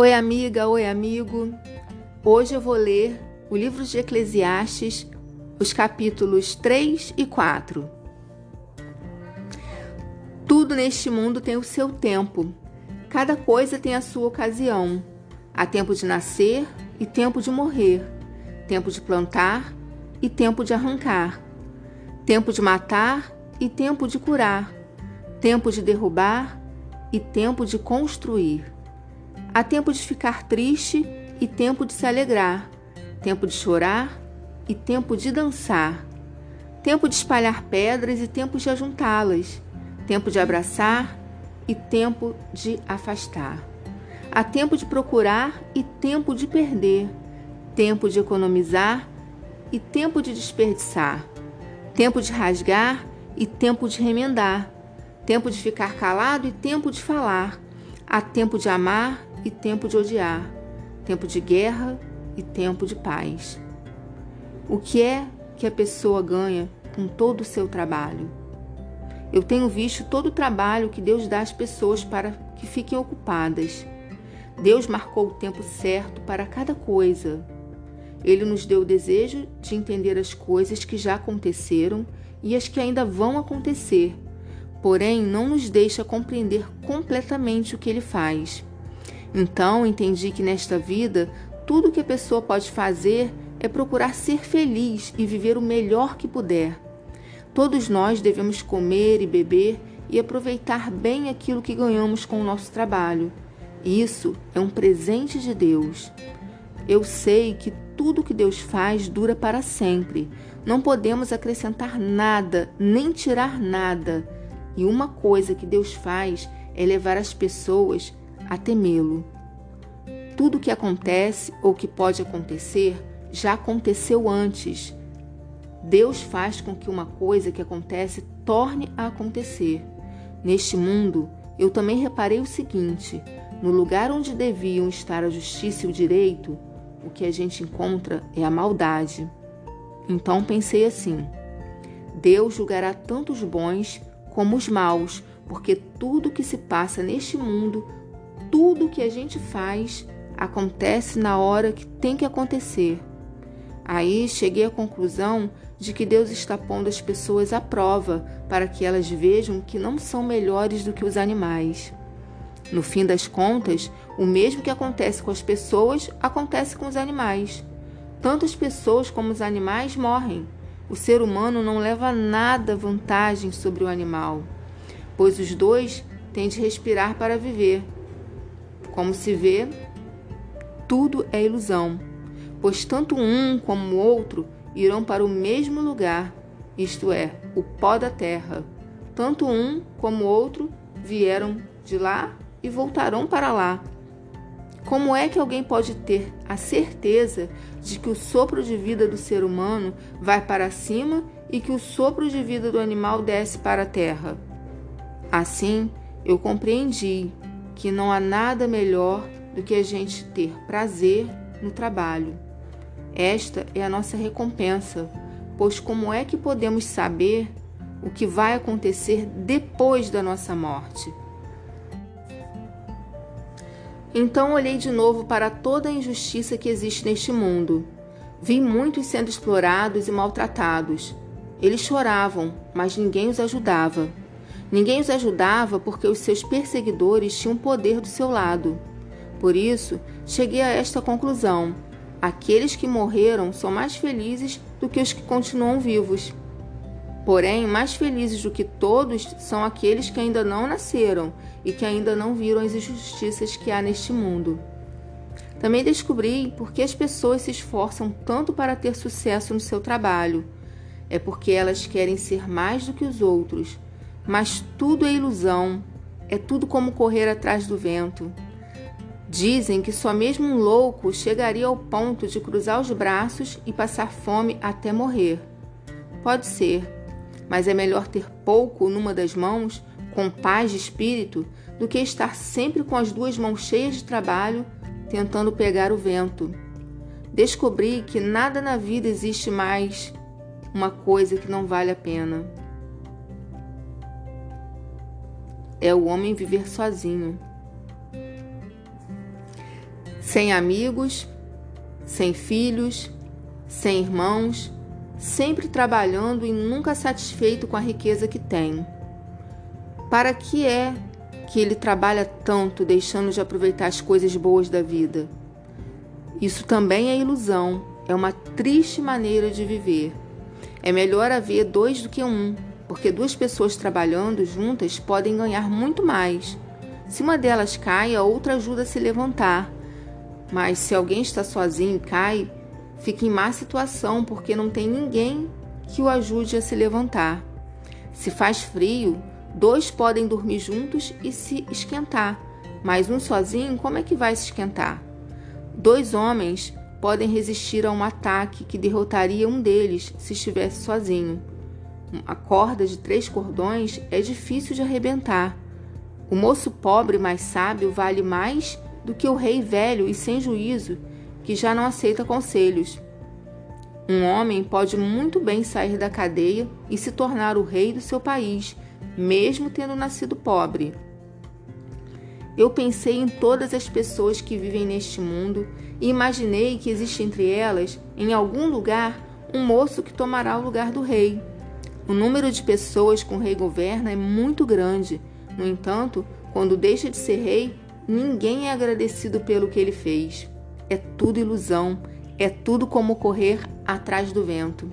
Oi, amiga, oi, amigo. Hoje eu vou ler o livro de Eclesiastes, os capítulos 3 e 4. Tudo neste mundo tem o seu tempo. Cada coisa tem a sua ocasião. Há tempo de nascer e tempo de morrer, tempo de plantar e tempo de arrancar, tempo de matar e tempo de curar, tempo de derrubar e tempo de construir. Há tempo de ficar triste e tempo de se alegrar, tempo de chorar e tempo de dançar, tempo de espalhar pedras e tempo de ajuntá-las, tempo de abraçar e tempo de afastar. Há tempo de procurar e tempo de perder, tempo de economizar e tempo de desperdiçar, tempo de rasgar e tempo de remendar, tempo de ficar calado e tempo de falar. Há tempo de amar e tempo de odiar, tempo de guerra e tempo de paz. O que é que a pessoa ganha com todo o seu trabalho? Eu tenho visto todo o trabalho que Deus dá às pessoas para que fiquem ocupadas. Deus marcou o tempo certo para cada coisa. Ele nos deu o desejo de entender as coisas que já aconteceram e as que ainda vão acontecer, porém não nos deixa compreender completamente o que ele faz. Então entendi que nesta vida tudo que a pessoa pode fazer é procurar ser feliz e viver o melhor que puder. Todos nós devemos comer e beber e aproveitar bem aquilo que ganhamos com o nosso trabalho. Isso é um presente de Deus. Eu sei que tudo que Deus faz dura para sempre. Não podemos acrescentar nada, nem tirar nada. E uma coisa que Deus faz é levar as pessoas a temê-lo. Tudo o que acontece ou que pode acontecer já aconteceu antes. Deus faz com que uma coisa que acontece torne a acontecer. Neste mundo, eu também reparei o seguinte: no lugar onde deviam estar a justiça e o direito, o que a gente encontra é a maldade. Então pensei assim: Deus julgará tanto os bons como os maus, porque tudo que se passa neste mundo tudo que a gente faz acontece na hora que tem que acontecer. Aí cheguei à conclusão de que Deus está pondo as pessoas à prova para que elas vejam que não são melhores do que os animais. No fim das contas, o mesmo que acontece com as pessoas acontece com os animais. Tanto as pessoas como os animais morrem. O ser humano não leva nada vantagem sobre o animal, pois os dois têm de respirar para viver como se vê, tudo é ilusão, pois tanto um como o outro irão para o mesmo lugar, isto é, o pó da terra. Tanto um como o outro vieram de lá e voltarão para lá. Como é que alguém pode ter a certeza de que o sopro de vida do ser humano vai para cima e que o sopro de vida do animal desce para a terra? Assim, eu compreendi que não há nada melhor do que a gente ter prazer no trabalho. Esta é a nossa recompensa, pois como é que podemos saber o que vai acontecer depois da nossa morte? Então olhei de novo para toda a injustiça que existe neste mundo. Vi muitos sendo explorados e maltratados. Eles choravam, mas ninguém os ajudava. Ninguém os ajudava porque os seus perseguidores tinham poder do seu lado. Por isso, cheguei a esta conclusão: aqueles que morreram são mais felizes do que os que continuam vivos. Porém, mais felizes do que todos são aqueles que ainda não nasceram e que ainda não viram as injustiças que há neste mundo. Também descobri por que as pessoas se esforçam tanto para ter sucesso no seu trabalho. É porque elas querem ser mais do que os outros mas tudo é ilusão, é tudo como correr atrás do vento. Dizem que só mesmo um louco chegaria ao ponto de cruzar os braços e passar fome até morrer. Pode ser, mas é melhor ter pouco numa das mãos, com paz de espírito, do que estar sempre com as duas mãos cheias de trabalho, tentando pegar o vento. Descobri que nada na vida existe mais uma coisa que não vale a pena. É o homem viver sozinho. sem amigos, sem filhos, sem irmãos, sempre trabalhando e nunca satisfeito com a riqueza que tem. Para que é que ele trabalha tanto, deixando de aproveitar as coisas boas da vida? Isso também é ilusão, é uma triste maneira de viver. É melhor haver dois do que um, porque duas pessoas trabalhando juntas podem ganhar muito mais. Se uma delas cai, a outra ajuda a se levantar. Mas se alguém está sozinho e cai, fica em má situação porque não tem ninguém que o ajude a se levantar. Se faz frio, dois podem dormir juntos e se esquentar, mas um sozinho, como é que vai se esquentar? Dois homens podem resistir a um ataque que derrotaria um deles se estivesse sozinho. A corda de três cordões é difícil de arrebentar. O moço pobre mais sábio vale mais do que o rei velho e sem juízo, que já não aceita conselhos. Um homem pode muito bem sair da cadeia e se tornar o rei do seu país, mesmo tendo nascido pobre. Eu pensei em todas as pessoas que vivem neste mundo e imaginei que existe entre elas, em algum lugar, um moço que tomará o lugar do rei. O número de pessoas o rei governa é muito grande. No entanto, quando deixa de ser rei, ninguém é agradecido pelo que ele fez. É tudo ilusão, é tudo como correr atrás do vento.